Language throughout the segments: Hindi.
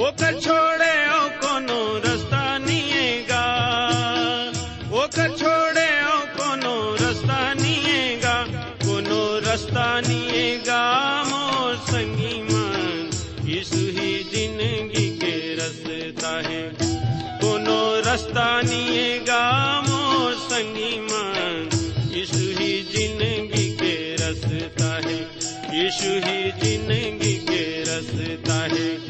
है ओकर छोड़े ओ कोनो रास्ता निएगा। ओकर छोड़े ओ कोनो रास्ता निएगा। कोनो रास्ता निएगा मोर संगी मन। यीशु ही ज़िंदगी के रास्ता है। कोनो रास्ता निएगा मोर संगी मन। यीशु ही ज़िंदगी के रास्ता है। यीशु ही ज़िंदगी के रास्ता है।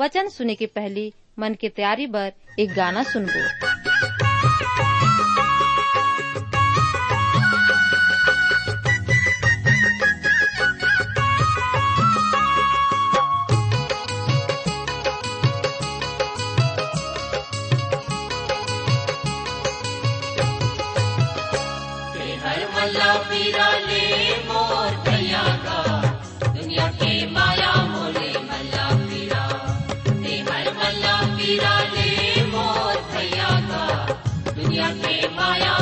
वचन सुने के पहली मन के तैयारी बर एक गाना सुनबो। हर मल्ला पीरा ले मोर भैया का। के माया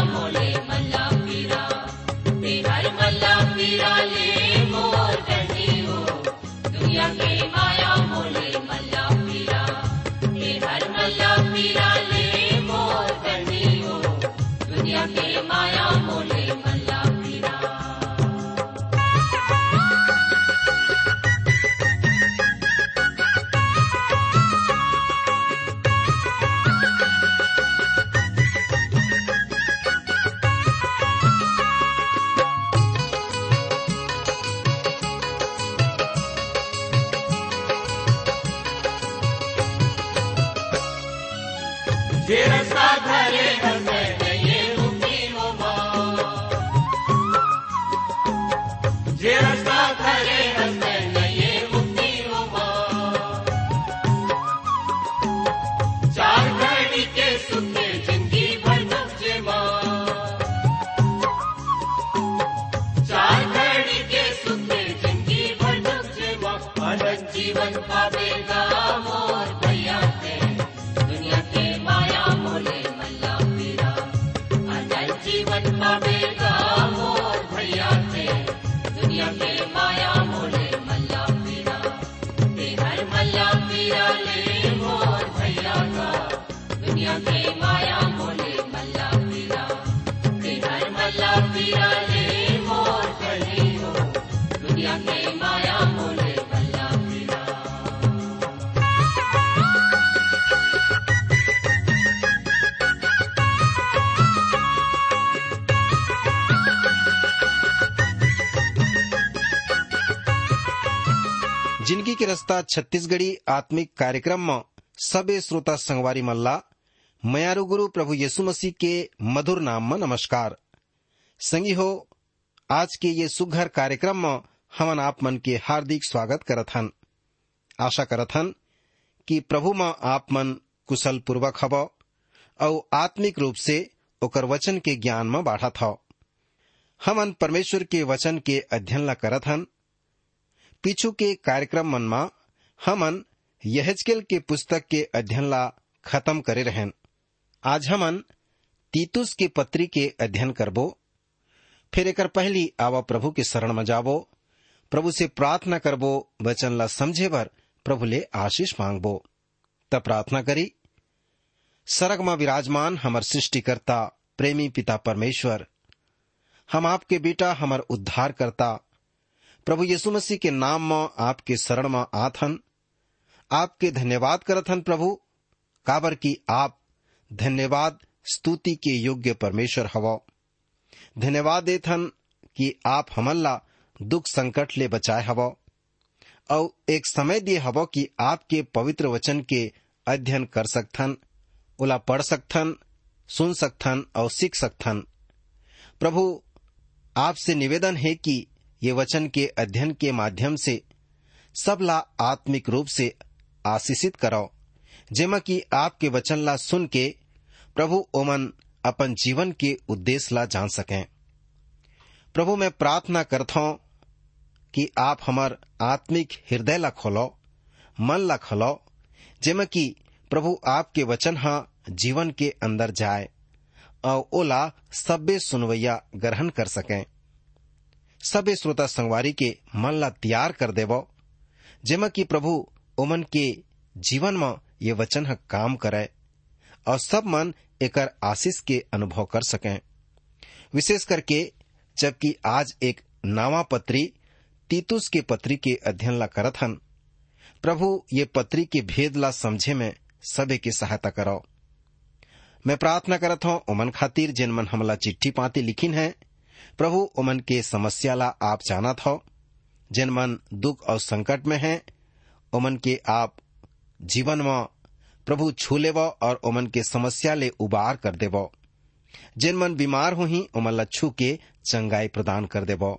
रस्ता धरे के रास्ता छत्तीसगढ़ी आत्मिक कार्यक्रम में सबे श्रोता संगवारी मल्ला मयारु गुरु प्रभु यीशु मसीह के मधुर नाम में नमस्कार संगी हो आज के ये सुघर कार्यक्रम में हमन आप मन के हार्दिक स्वागत करत हन आशा करत हन कि प्रभु में आप मन कुशल पूर्वक हव और आत्मिक रूप से ओकर वचन के ज्ञान में बाढ़त हव हमन परमेश्वर के वचन के अध्ययन ला करत हन पीछू के कार्यक्रम मन मा हमन यहजकेल के पुस्तक के अध्ययन ला खत्म करे रहन आज हमन तीतुस के पत्री के अध्ययन करबो। फिर एकर पहली आवा प्रभु के शरण में जाबो। प्रभु से प्रार्थना करबो, वचन ला समझे बर प्रभु ले आशीष मांगबो। तब प्रार्थना करी, सरग में विराजमान हमर सृष्टिकर्ता, प्रेमी पिता परमेश्वर, हम आपके बेटा हमर उद्धार करता प्रभु यीशु मसीह के नाम में आपके शरण में आथन। आपके धन्यवाद करत हन प्रभु। काबर की आप धन्यवाद, स्तुति के योग्य परमेश्वर हव। धन्यवाद देत हन कि आप हमन ला दुख संकट ले बचाए हव। और एक समय दिए हव कि आपके पवित्र वचन के अध्ययन कर सकथन ओला पढ़ सकथन सुन सकथन और सीख सकथन प्रभु, आपसे निवेदन है कि ये वचन के अध्ययन के माध्यम से सब ला आत्मिक रूप से आशीषित करो जेमा कि आपके वचन ला सुन के प्रभु ओमन अपन जीवन के उद्देश्य ला जान सकें। प्रभु, मैं प्रार्थना करता हूँ कि आप हमार आत्मिक हृदय ला खोलो मन ला खोलो जेमा कि प्रभु आपके वचन हा जीवन के अंदर जाए, और ओला सब्बे सुनवैया ग्रहण कर सकें। सबे श्रोता संगवारी के मन ला तैयार कर देवो। जेमा कि प्रभु ओमन के जीवन में ये वचन ह काम करे और सब मन एकर आशीष के अनुभव कर सकें। विशेष करके जबकि आज एक नावा पत्री तीतुस के पत्री के अध्ययन ला करत हन, प्रभु ये पत्री के भेद ला समझे में सबे की सहायता करो। मैं प्रार्थना करत हूँ उमन खातिर जिन मन हमला चिट्ठी पाती लिखिन है प्रभु ओमन के समस्या ला आप जानत हो। जिन मन दुख और संकट में है ओमन के आप जीवन में प्रभु छू लेव और ओमन के समस्या ले उबार कर देव। जिन मन बीमार हो ही ओमन ला छू के चंगाई प्रदान कर देव।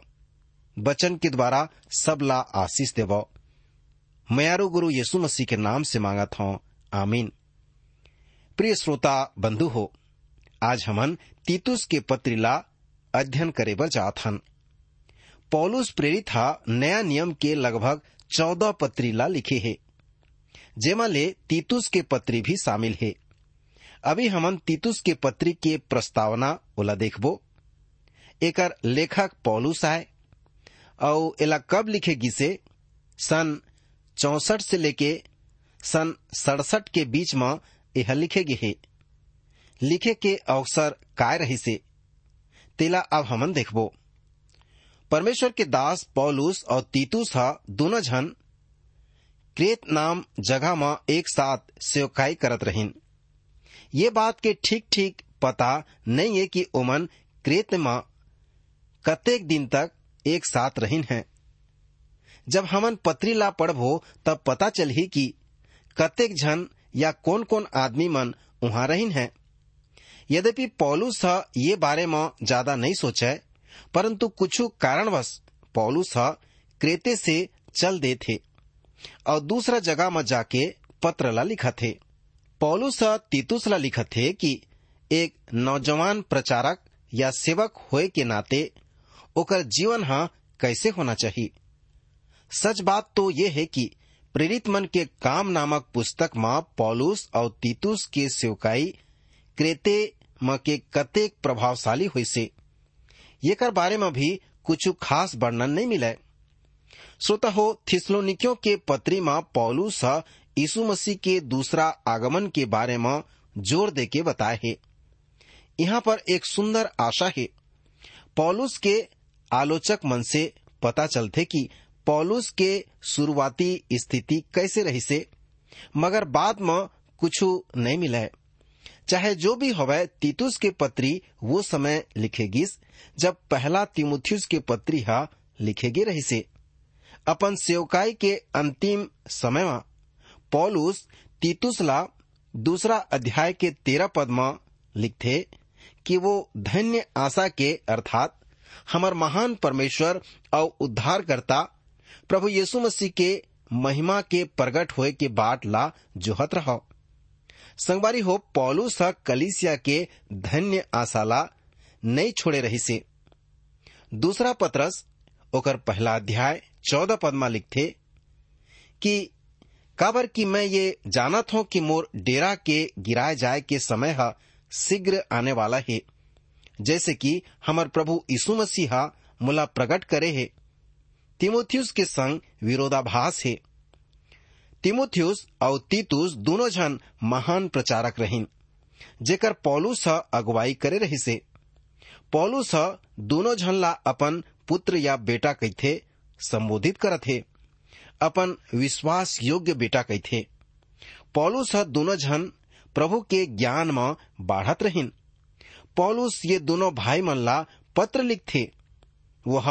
बचन के द्वारा सब ला आशीष देव। मयारू गुरु यीशु मसीह के नाम से मांगत हूँ। आमीन। प्रिय श्रोता, बंधु हो, आज हमन तीतुस के पत्री ला अध्ययन करे बर जात हन। पौलुस प्रेरित हा नया नियम के लगभग चौदह पत्री ला लिखे है, जेमा ले तीतुस के पत्री भी शामिल है। अभी हमन तीतुस के पत्री के प्रस्तावना ओला देखबो। एकर लेखक पौलुस आए और एला कब लिखे गिसे? सन चौसठ से लेके सन सड़सठ के बीच में यह लिखे गे लिखे के अवसर काय रही से तेला, अब हमन देखबो। परमेश्वर के दास पौलुस और तीतुस हा दोनों झन क्रेत नाम जगह में एक साथ सेवकाई करत रहिन। ये बात के ठीक ठीक पता नहीं है कि ओमन क्रेत में कतेक दिन तक एक साथ रहिन है। जब हमन पत्री ला पढ़बो, तब पता चलही कि कतेक झन या कौन कौन आदमी मन वहाँ रहिन है। यद्यपि पौलुस ये बारे में ज़्यादा नहीं सोचे, परंतु कुछ कारणवश पौलुस ह क्रेते से चल दे थे और दूसरा जगह में जाके पत्र ला लिखा थे पौलुस ह तीतुस ला लिखा थे कि एक नौजवान प्रचारक या सेवक होए के नाते ओकर जीवन हा कैसे होना चाहिए सच बात तो ये है कि प्रेरित मन के काम नामक पुस्तक में पौलुस और तीतुस के सेवकाई क्रेते म के कतेक प्रभावशाली हुई से। येकर बारे में भी कुछ खास वर्णन नहीं मिले श्रोता हो के पत्री में पौलुस यीशु मसीह के दूसरा आगमन के बारे में ज़ोर दे के बताए है। यहाँ पर एक सुंदर आशा है। पौलुस के आलोचक मन से पता चलते कि पौलुस के शुरुआती स्थिति कैसे रही से, मगर बाद में कुछ नहीं मिला है चाहे जो भी होवे, तीतुस के पत्री वो समय लिखेगिस जब पहला तिमुथियुस के पत्री हा लिखेगी रही से अपन सेवकाई के अंतिम समय में, पौलुस तीतुस ला दूसरा अध्याय के तेरह पद में लिखते कि वो धन्य आशा के, अर्थात हमार महान परमेश्वर और उद्धारकर्ता प्रभु यीशु मसीह के महिमा के प्रगट होए के बाट ला जोहत रहो। संगवारी हो पौलुस कलिसिया के धन्य आशाला नहीं छोड़े रही से दूसरा पत्रस, ओकर पहला अध्याय, चौदह पद में लिखते कि, काबर कि मैं ये जानत हूँ कि मोर डेरा के गिराए जाए के समय हा शीघ्र आने वाला है, जैसे कि हमार प्रभु यीशु मसीहा मुला प्रकट करे है। तिमोथियस के संग विरोधाभास है। तिमोथियस और तीतुस दोनों जन महान प्रचारक रहिन, जेकर पौलुस अगुवाई करे रही से पौलुस दोनों जन ला अपन पुत्र या बेटा कहते संबोधित करत है अपन विश्वास योग्य बेटा कहथे पौलुस ह दोनों जन प्रभु के ज्ञान में बाढ़त रहिन। पौलुस ये दोनों भाई मन ला पत्र लिखथे। वह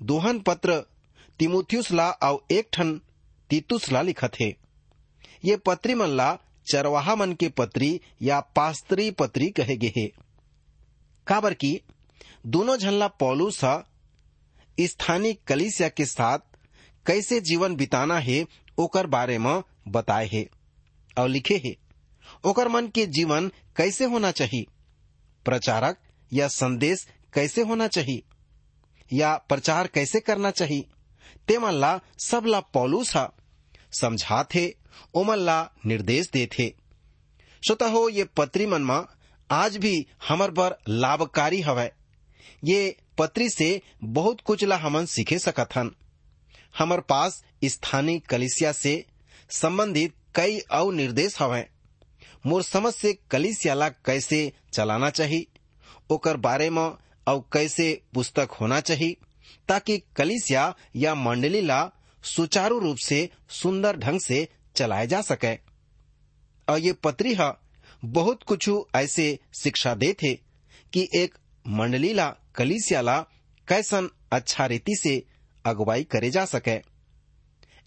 दोहन पत्र तिमुथियुस ला और एक ठन तीतुस ला लिखत हे। ये पत्री मन ला चरवाहा मन के पत्री या पास्त्री पत्री कहे गे हे। काबर की? दोनों झनला पौलुस ह स्थानीय कलिसिया के साथ कैसे जीवन बिताना है, ओकर बारे में बताए हे, और लिखे हे, ओकर मन के जीवन कैसे होना चाहिए प्रचारक या संदेश कैसे होना चाहिए या प्रचार कैसे करना चाहिए ते मन ला सब ला पौलुस। हा समझाथे ओमन ला निर्देश देथे श्रोता हो ये पत्री मन में आज भी हमर बर लाभकारी हवय ये पत्री से बहुत कुछ ला हमन सीखे सकत हन हमर पास स्थानीय कलिसिया से संबंधित कई अव निर्देश हवय मोर समझ से कलिसिया ला कैसे चलाना चाहिए ओकर बारे में और कैसे पुस्तक होना चाहिए ताकि कलिसिया या मंडली ला सुचारू रूप से सुंदर ढंग से चलाए जा सके। और ये पत्री बहुत कुछ ऐसे शिक्षा दे थे कि एक मंडली ला कलिसिया ला कैसन अच्छा रीति से अगुवाई करे जा सके।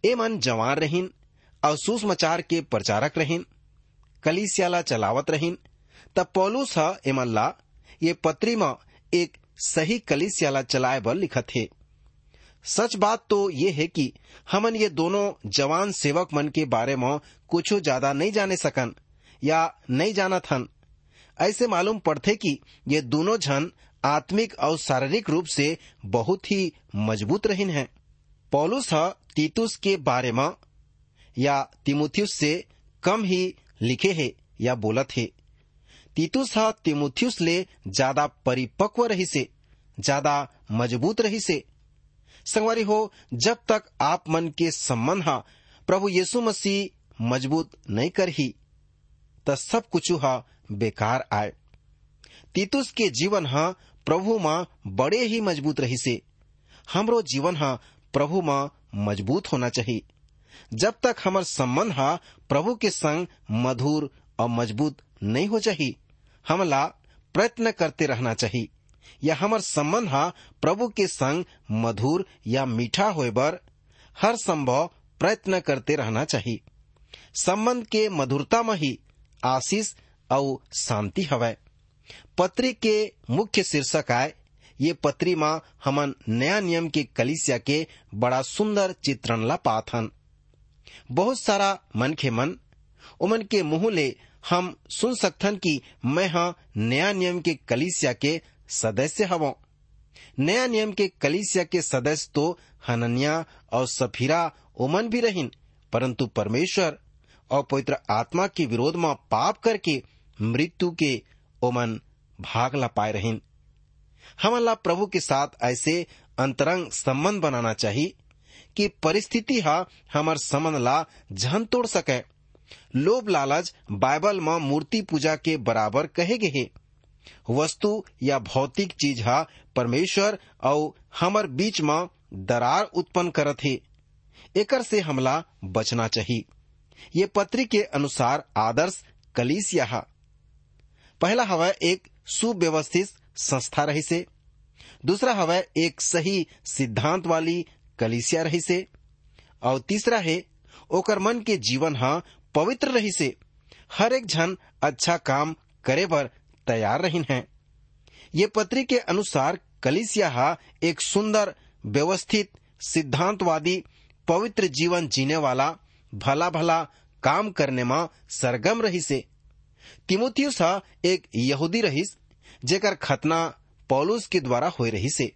ए मन जवान रहीन और सुसमाचार के प्रचारक रहीन कलिसिया ला चलावत रहीन। तब पौलुस ह एमन ला, ये पत्री में एक सही कलिसिया ला चलाए बर लिखत हे। सच बात तो ये है कि हमन ये दोनों जवान सेवक मन के बारे में कुछ ज़्यादा नहीं जाने सकन या नहीं जानत थन ऐसे मालूम पड़ते कि ये दोनों जन आत्मिक और शारीरिक रूप से बहुत ही मज़बूत रहिन हैं। पौलुस ह तीतुस के बारे में या तिमुथियुस से कम ही लिखे है या बोलत है। तीतुस ह तिमुथियुस ले ज़्यादा परिपक्व रही से ज़्यादा मज़बूत रही से संगवारी हो, जब तक आप मन के संबंध हा, प्रभु यीशु मसीह मज़बूत नहीं करही त सब कुछ हा बेकार आए। तीतुस के जीवन हा, प्रभु माँ बड़े ही मज़बूत रही से हमरो जीवन हा, प्रभु माँ मज़बूत होना चाहिए जब तक हमार संबंध हा, प्रभु के संग मधुर और मज़बूत नहीं हो चाहिए हमला प्रयत्न करते रहना चाहिए। या हमार संबंध हा प्रभु के संग मधुर या मीठा होए बर हर संभव प्रयत्न करते रहना चाहिए। संबंध के मधुरता में ही आशीष और शांति हवय पत्री के मुख्य शीर्षक आय ये पत्री माँ हमन नया नियम के कलिसिया के बड़ा सुंदर चित्रण ला पात हन बहुत सारा मन के मन, उमन के मुँह ले हम सुन सकथन कि मैं हाँ नया नियम के कलिसिया के सदस्य हवो। नया नियम के कलिसिया के सदस्य तो हनन्या और सफीरा ओमन भी रहिन, परंतु परमेश्वर और पवित्र आत्मा के विरोध में पाप करके मृत्यु के ओमन भाग ला पाए रहिन। हमला प्रभु के साथ ऐसे अंतरंग संबंध बनाना चाहिए कि परिस्थिति हा हमार संबंध ला झन तोड़ सके। लोभ लालच बाइबल में मूर्ति पूजा के बराबर कहे गए वस्तु या भौतिक चीज़ हा परमेश्वर और हमर बीच में दरार उत्पन्न करत है। एकर से हमला बचना चाहिए ये पत्री के अनुसार आदर्श कलीसिया हा। पहला हवा एक सुव्यवस्थित संस्था रही से दूसरा हवा एक सही सिद्धांत वाली कलिसिया रही से और तीसरा है, ओकर मन के जीवन हा पवित्र रही से हर एक जन अच्छा काम करे बर तैयार रही है। ये पत्री के अनुसार कलिसिया एक सुंदर, व्यवस्थित, सिद्धांतवादी, पवित्र जीवन जीने वाला भला भला काम करने में सरगम रही से। तिमोथियस एक यहूदी रहीस, जेकर खतना पौलुस के द्वारा हो रही से।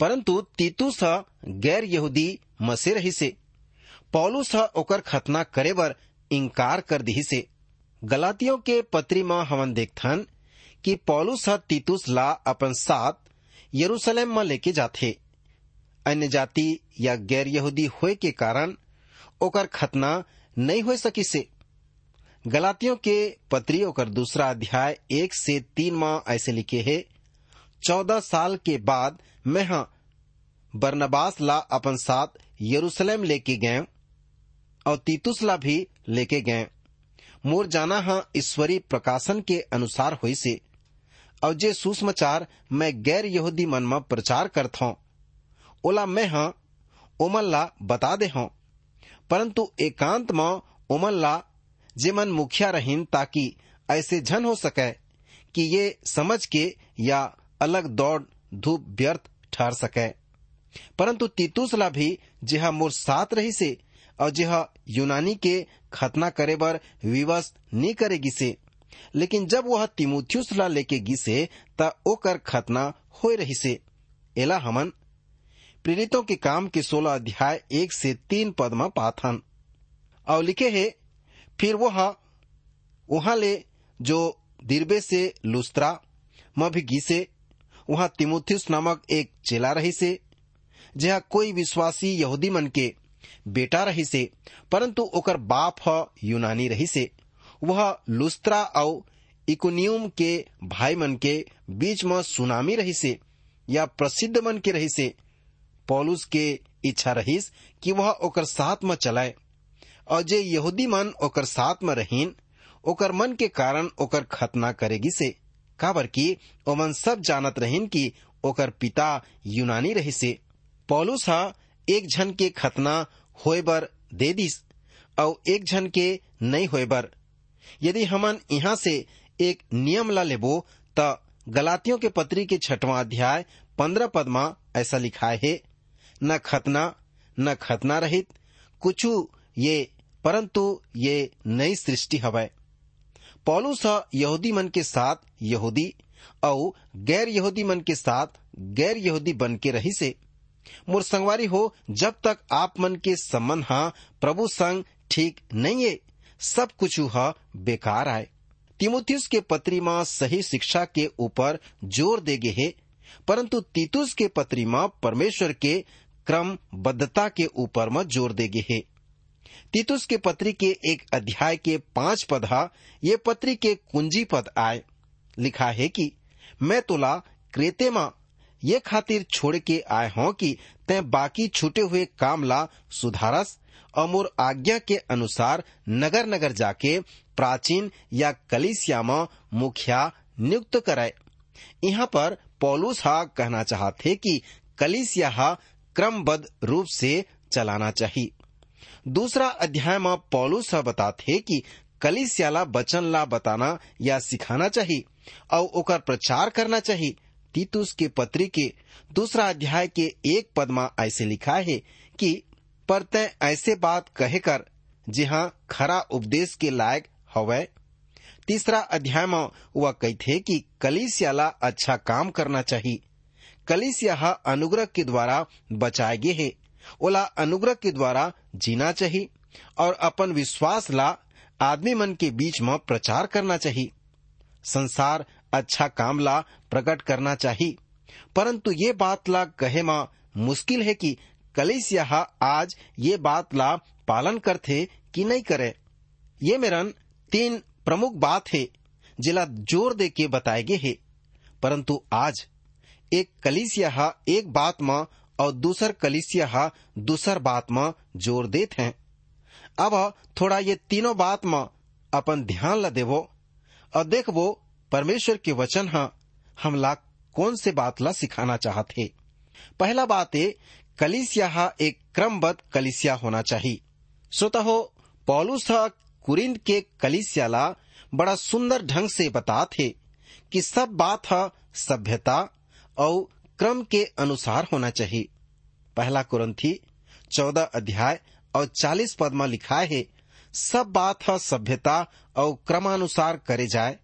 परंतु तीतुस गैर यहूदी मसे रही से। पौलुस ओकर खतना करे बर इनकार कर दी से गलातियों के पत्री में हमन देखथन कि पौलुस हा तीतुस ला अपन साथ यरूशलेम में लेके जाथे। अन्य जाति या गैर यहूदी होए के कारण ओकर खतना नहीं हो सकी से। गलातियों के पत्री ओकर दूसरा अध्याय एक से तीन माह ऐसे लिखे है, चौदह साल के बाद मैं हाँ बरनबास ला अपन साथ यरूशलेम लेके गए और तीतुसला भी लेके गए। मोर जाना हा ईश्वरी प्रकाशन के अनुसार हुई से। और जे सुसमाचार मैं गैर यहूदी मन में प्रचार करत हूँ, ओला मैं हाँ ओमन ला बता दे हूँ। परंतु एकांत में ओमन जे मन मुखिया रहीन ताकि ऐसे झन हो सके कि ये समझ के या अलग दौड़ धूप व्यर्थ ठहर सके। परंतु तीतुस ला भी जेहा मोर साथ रही से और जेहा यूनानी के खतना करे बर विवश नहीं करेगी से। लेकिन जब वह तिमुथियुस ला लेके गिसे त ओकर खतना हो रही से। एला हमन, प्रेरितों के काम के सोलह अध्याय एक से तीन पद में पाथन। और लिखे है, फिर वह, वहाँ ले जो दिरबे से लुस्त्रा, में भी गिसे वहाँ तिमुथियुस नामक एक चेला रही से, जहा कोई विश्वासी यहूदी मन के बेटा रही से परंतु ओकर बाप ह यूनानी रही से वह लुस्त्रा और इकोनियम के भाई मन के बीच में सुनामी रही से या प्रसिद्ध मन के रही से पौलुस के इच्छा रहीस कि वह ओकर साथ में चलाए। और जे यहूदी मन ओकर साथ में रहीन, ओकर मन के कारण ओकर खतना करेगी से। काबर की ओमन सब जानत रहीन कि ओकर पिता यूनानी रही से पौलुस हा एक झन के खतना होए बर दे दिस और एक झन के नहीं होए बर। यदि हमन यहाँ से एक नियम ला लेबो, त गलातियों के पत्री के छठवां अध्याय पंद्रह पद में ऐसा लिखा है, न खतना न खतना रहित, कुछ ये परंतु ये नई सृष्टि हवय पौलुस यहूदी मन के साथ यहूदी और गैर यहूदी मन के साथ गैर यहूदी बन के रही से मोर संगवारी हो, जब तक आप मन के संबंध हा, प्रभु संग ठीक नहीं है, सब कुछ हा बेकार आए। तिमुथियुस के पत्री में सही शिक्षा के ऊपर ज़ोर देगे है, परंतु तीतुस के पत्री में परमेश्वर के क्रमबद्धता के ऊपर में ज़ोर देगे है। तीतुस के पत्री के एक अध्याय के पाँच पद हा, ये पत्री के कुंजी पद आए। लिखा है कि, मैं तुला क्रेते में ये खातिर छोड़ के आए हों कि तय बाकी छूटे हुए काम ला सुधारस और मोर आज्ञा के अनुसार नगर नगर जाके प्राचीन या कलिसियामा मुखिया नियुक्त करे यहाँ पर पौलुस हा कहना चाहते कि कलिसिया हा क्रमबद्ध रूप से चलाना चाहिए। दूसरा अध्याय में पौलुस हा बताते कि कलिसियाला बचन ला बताना या सिखाना चाहिए, और प्रचार करना चाहिए। तीतुस के पत्री के दूसरा अध्याय के एक पद में ऐसे लिखा है कि पर तय ऐसे बात कहे कर जहाँ खरा उपदेश के लायक हवै। तीसरा अध्याय में वह कहते कि कलिसियाला अच्छा काम करना चाहिए। कलिसिया अनुग्रह के द्वारा बचाए गए है। ओला अनुग्रह के द्वारा जीना चाहिए और अपन विश्वास ला आदमी मन के बीच में प्रचार करना चाहिए। संसार अच्छा काम ला प्रकट करना चाहिए। परंतु ये बात ला कहे में, मुश्किल है कि कलिसिया आज ये बात ला पालन करते कि नहीं करे। ये मेरन तीन प्रमुख बात है, जिला ज़ोर दे के बताए गए है। परंतु आज एक कलिसिया एक बात में और दूसर कलिसिया दूसर बात में ज़ोर देत हैं। अब थोड़ा ये तीनों बात में अपन ध्यान ला देवो और देखबो परमेश्वर के वचन हा हमला कौन से बात ला सिखाना चाहते? पहला बात है कलिसिया एक क्रमबद्ध कलिसिया होना चाहिए। हो, पौलुस कुरिंद के कलिसिया ला बड़ा सुंदर ढंग से बता थे कि सब बात है सभ्यता और क्रम के अनुसार होना चाहिए। पहला कुरंथी, चौदह अध्याय और चालीस पद में लिखा है, सब बात है सभ्यता और क्रमानुसार करे जाए।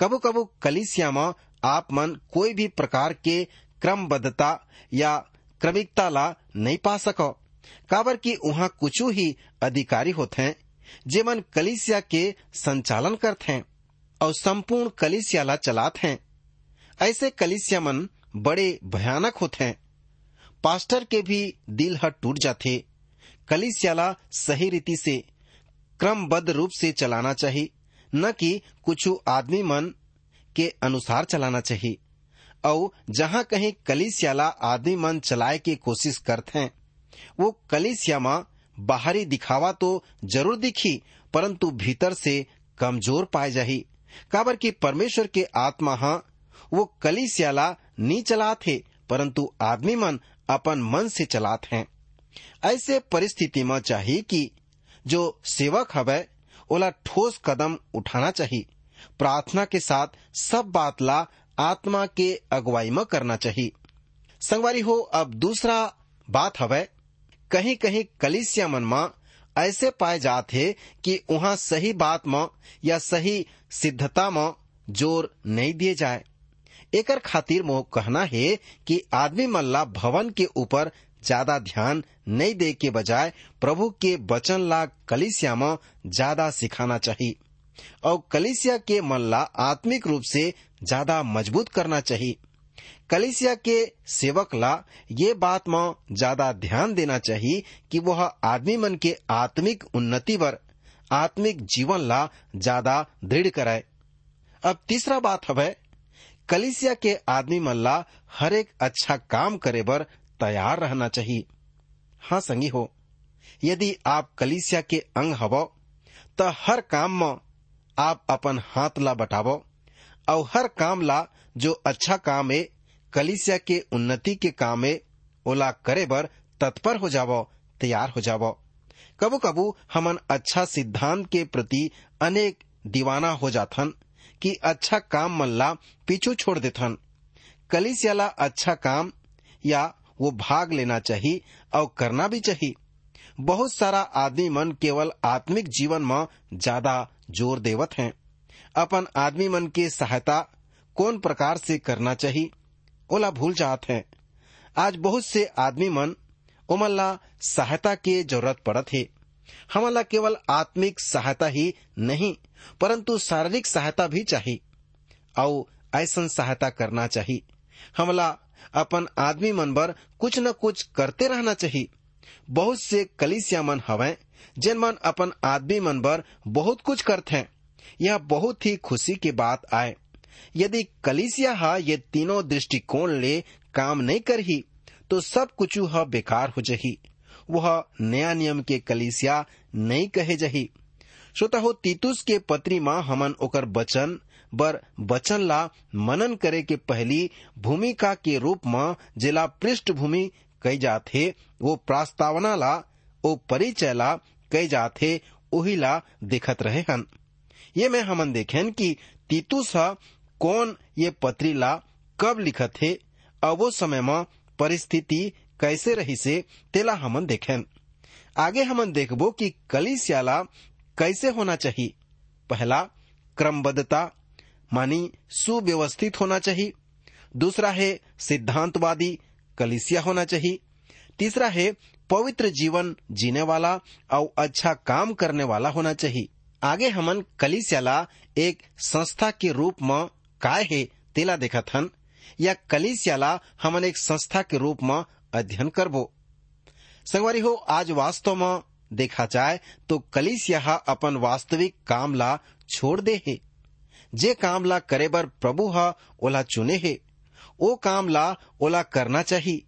कबू कबू कलिसिया में आप मन कोई भी प्रकार के क्रमबद्धता या क्रमिकता ला नहीं पा सको। काबर की वहाँ कुछ ही अधिकारी होते हैं जे मन कलिसिया के संचालन करते हैं और संपूर्ण कलिसिया ला चलाते हैं ऐसे कलिसिया मन बड़े भयानक होते हैं पास्टर के भी दिल हट टूट जाते कलिसियाला सही रीति से, क्रमबद्ध रूप से चलाना चाहिए। न कि कुछ आदमी मन के अनुसार चलाना चाहिए। और जहाँ कहीं कलिसियाला आदमी मन चलाए की कोशिश करते हैं, वो कलिसिया में बाहरी दिखावा तो ज़रूर दिखी, परंतु भीतर से कमज़ोर पाए जाही। काबर की परमेश्वर के आत्मा हा, वो कलिसियाला नी चलात है, परंतु आदमी मन अपन मन से चलात हैं। ऐसे परिस्थिति में चाहिए कि जो सेवक हवे ओला ठोस कदम उठाना चाहिए। प्रार्थना के साथ सब बात ला, आत्मा के अगुवाई में करना चाहिए। संगवारी हो, अब दूसरा बात हवे। कहीं कहीं कलिसिया मन में ऐसे पाए जाते कि वहाँ सही बात में या सही सिद्धता में ज़ोर नहीं दिए जाए। एकर खातिर मोह कहना है कि आदमी मल्ला भवन के ऊपर ज़्यादा ध्यान नहीं दे के बजाय प्रभु के वचन ला कलिसिया में ज़्यादा सिखाना चाहिए। और कलिसिया के मन ला आत्मिक रूप से ज़्यादा मज़बूत करना चाहिए। कलिसिया के सेवक ला ये बात में ज़्यादा ध्यान देना चाहिए कि वह आदमी मन के आत्मिक उन्नति पर आत्मिक जीवन ला ज़्यादा दृढ़ कराए। अब तीसरा बात हवे, कलिसिया के आदमी मन ला हर एक अच्छा काम करे बर तैयार रहना चाहिए। हाँ संगी हो, यदि आप कलिसिया के अंग हवो तो हर काम में आप अपन हाथ ला बटावो और हर काम ला जो अच्छा काम है कलिसिया के उन्नति के काम है ओला करे बर तत्पर हो जावो, तैयार हो जावो। कबू कबू हमन अच्छा सिद्धांत के प्रति अनेक दीवाना हो जाथन, कि अच्छा काम मन ला पीछू छोड़ देथन। कलिसियाला अच्छा काम या वो भाग लेना चाहिए और करना भी चाहिए। बहुत सारा आदमी मन केवल आत्मिक जीवन में ज़्यादा ज़ोर देवत हैं। अपन आदमी मन के सहायता कौन प्रकार से करना चाहिए, ओला भूल जात हैं। आज बहुत से आदमी मन उमल्ला सहायता के ज़रूरत पड़त है। हमला केवल आत्मिक सहायता ही नहीं, परंतु शारीरिक सहायता भी चाहिए। और ऐसा सहायता करना चाहिए। हमला अपन आदमी मन बर कुछ न कुछ करते रहना चाहिए बहुत से कलिसिया मन हवे, जिन मन अपन आदमी मन बर बहुत कुछ करते हैं यह बहुत ही खुशी की बात आए। यदि कलिसिया हा ये तीनों दृष्टिकोण ले काम नहीं करही तो सब कुछ ह बेकार हो जही। वह नया नियम के कलिसिया नहीं कहे जही। श्रोता हो तीतुस के पत्री माँ हमन ओकर बचन बर बचन ला मनन करे के पहली भूमिका के रूप में जिला पृष्ठभूमि कई जाथे, वो प्रास्तावना ला, वो परिचय ला कई जाथे ओही ला दिखत रहे हन। ये में हमन देखेन कि तीतुस ह कौन ये पत्री ला कब लिखत थे और वो समय में परिस्थिति कैसे रही से तेला हमन देखेन। आगे हमन देखबो कि कलिसियाला कैसे होना चाहिए पहला, क्रमबद्धता मानी सुव्यवस्थित होना चाहिए। दूसरा है सिद्धांतवादी, कलिसिया होना चाहिए। तीसरा है पवित्र जीवन जीने वाला और अच्छा काम करने वाला होना चाहिए। आगे हमन कलिसियाला एक संस्था के रूप में काय है तेला देखा थन या कलिसियाला हमन एक संस्था के रूप में अध्ययन करबो। संगवारी हो, आज वास्तव में देखा जाए तो कलिसिया अपन वास्तविक काम ला छोड़ दे है। जे काम ला करे बर प्रभु हा ओला चुने है। ओ काम ला ओला करना चाहिए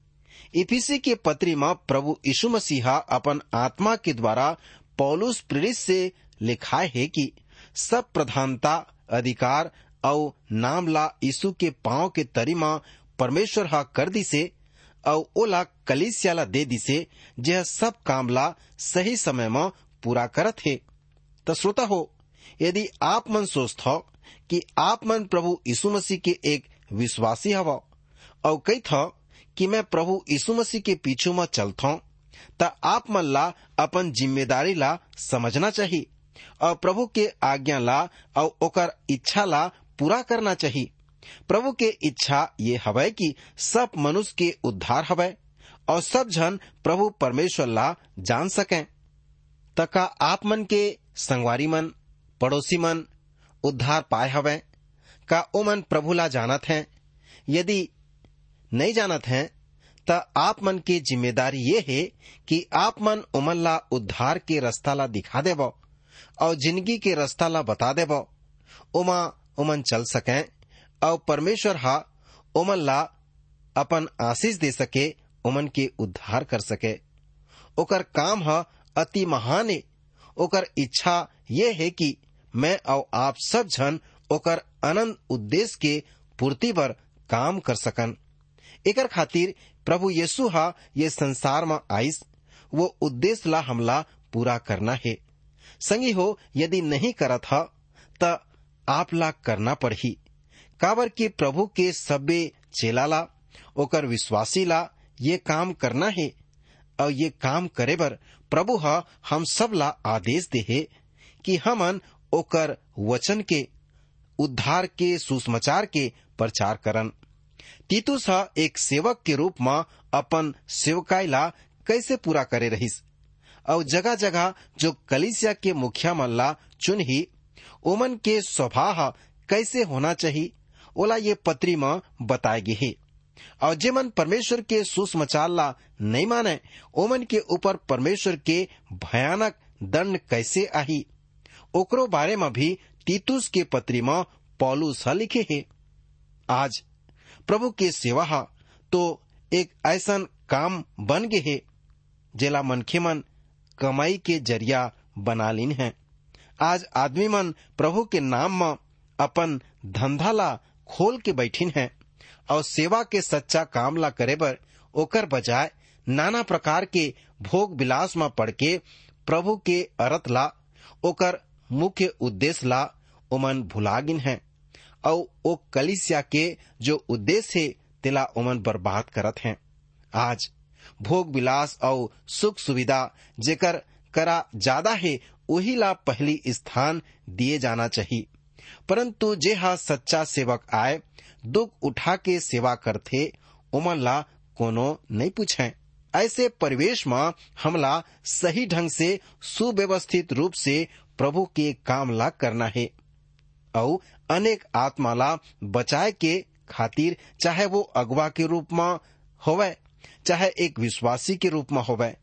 इफिसी के पत्री में प्रभु यीशु मसीहा अपन आत्मा के द्वारा पौलुस प्रेरित से लिखाए है कि सब प्रधानता, अधिकार और नाम ला यीशु के पाँव के तरी में परमेश्वर हा कर दी से और ओला कलिसियाला दे दी से यह सब काम ला सही समय में पूरा करत है। तो श्रोता हो, यदि आप मन सोचत हो कि आप मन प्रभु यीशु मसीह के एक विश्वासी हव। और कही था कि मैं प्रभु यीशु मसीह के पीछू में चलता हूँ त आप मन ला अपन ज़िम्मेदारी ला समझना चाहिए और प्रभु के आज्ञा ला और ओकर इच्छा ला पूरा करना चाहिए प्रभु के इच्छा ये हवै कि सब मनुष्य के उद्धार हवै, और सब जन प्रभु परमेश्वर ला जान सकें। तका आप मन के संगवारी मन, पड़ोसी मन उद्धार पाए हवै, का ओ मन प्रभु ला जानत हैं। यदि नहीं जानत हैं, त आप मन की ज़िम्मेदारी ये है कि आप मन उमन ला उद्धार के रास्ता ला दिखा देव, और ज़िंदगी के रास्ता ला बता देव। उमा उमन चल सकें, और परमेश्वर हा उमन ला अपन आशीष दे सके, उमन के उद्धार कर सके। ओकर काम ह अति महान है। ओकर इच्छा ये है कि मैं और आप सब जन ओकर अनंत उद्देश्य के पूर्ति पर काम कर सकन। एकर खातिर प्रभु यीशु हा ये संसार में आइस, वो उद्देश्य ला हमला पूरा करना है। संगी हो, यदि नहीं करत ह, त आप ला करना पड़ही। काबर कि प्रभु के सबे चेला ला, ओकर विश्वासी ला ये काम करना है, और ये काम करे बर प्रभु हा हम सब ला आदेश दे है कि हमन ओकर वचन के, उद्धार के, सुसमाचार के प्रचार करन। तीतुस हा एक सेवक के रूप में अपन सेवकाई ला कैसे पूरा करे रहिस? और जगह जगह जो कलिसिया के मुखिया मन ला चुन ही ओमन के स्वभाव कैसे होना चाहिए ओला ये पत्री में बताए गे है और जेमन परमेश्वर के सुसमाचार ला नहीं माने, ओमन के ऊपर परमेश्वर के भयानक दंड कैसे आही? ओकरो बारे में भी तीतुस के पत्री में पौलुस लिखे है। आज प्रभु के सेवा तो एक ऐसा काम बन गे है, जेला मनखे मन कमाई के ज़रिया बना लीन है। आज आदमी मन प्रभु के नाम में अपन धंधा ला खोल के बैठिन है और सेवा के सच्चा काम ला करे बर ओकर बजाय नाना प्रकार के भोग विलास में पड़ के प्रभु के अरत ला ओकर मुख्य उद्देश्य ला ओमन भुलागिन है और ओ कलिसिया के जो उद्देश्य है, तिला ओमन बर्बाद करत हैं। आज, भोग विलास और सुख सुविधा जेकर करा ज़्यादा है वही ला पहली स्थान दिए जाना चाहिए। परंतु जे हा सच्चा सेवक आए, दुख उठा के सेवा करथे ओमन ला कोनो नहीं पूछे। ऐसे परिवेश में हमला सही ढंग से, सुव्यवस्थित रूप से प्रभु के काम ला करना है। और अनेक आत्मा ला बचाए के खातिर चाहे वो अगवा के रूप में होवे, चाहे एक विश्वासी के रूप में होवे।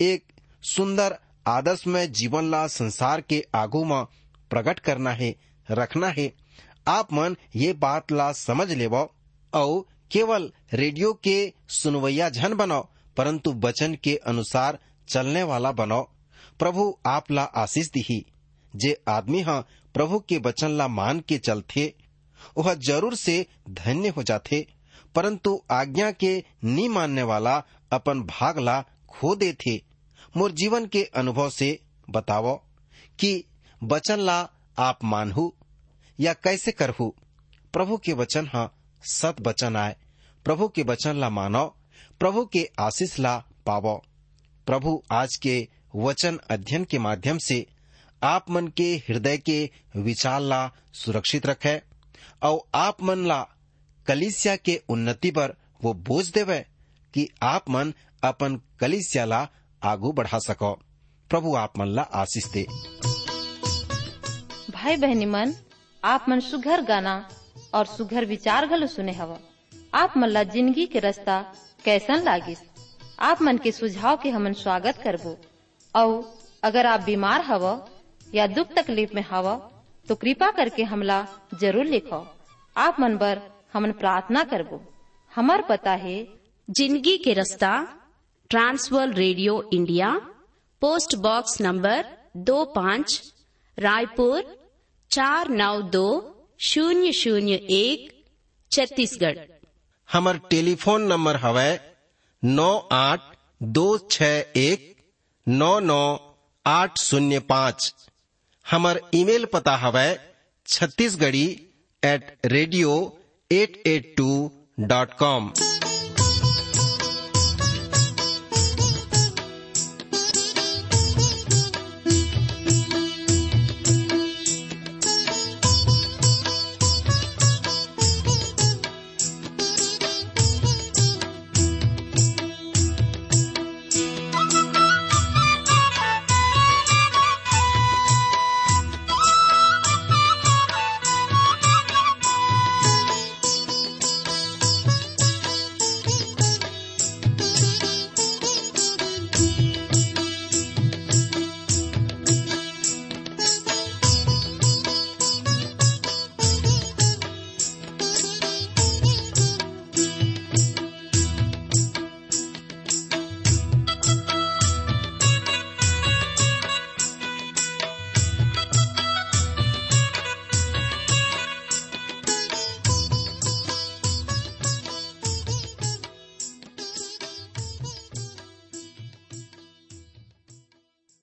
एक सुंदर आदर्श में जीवन ला संसार के आगू में प्रकट करना है, रखना है। आप मन ये बात ला समझ लेव। और केवल रेडियो के सुनवैया झन बनाओ परंतु वचन के अनुसार चलने वाला बनाओ प्रभु आप ला आशीष दी जे आदमी हा प्रभु के वचन ला मान के चलथे, वह ज़रूर से धन्य हो जाथे, परंतु आज्ञा के नी मानने वाला अपन भाग ला खो दे थे मोर जीवन के अनुभव से बताओ कि वचन ला आप मानहू या कैसे करहू? प्रभु के वचन हा सत वचन आए प्रभु के वचन ला मानो प्रभु के आशीष ला पावो। प्रभु आज के वचन अध्ययन के माध्यम से आप मन के हृदय के विचार ला सुरक्षित रखे और आप मन ला कलिसिया के उन्नति पर वो बोझ देवे कि आप मन अपन कलिसिया ला आगू बढ़ा सको। प्रभु आप मन ला आशीष दे। भाई बहनी मन, आप मन सुघर गाना और सुघर विचार घलो सुने हवा। आप मन ला ज़िंदगी के रास्ता कैसन लागिस? आप मन के सुझाव के हमन स्वागत करबो। और अगर आप बीमार हव या दुख तकलीफ़ में हव तो कृपा करके हमला ज़रूर लिखो। आप मन बर हमन प्रार्थना करबो। हमार पता है ज़िंदगी के रास्ता transworld radio India post box number दो पाँच रायपुर चार नौ दो शून्य शून्य एक छत्तीसगढ़। हमर टेलीफोन नंबर हवा नौ आठ दो छ एक नौ नौ आठ शून्य पाँच। हमारे ईमेल पता हवै Chhattisgarhi at radio at eight two dot com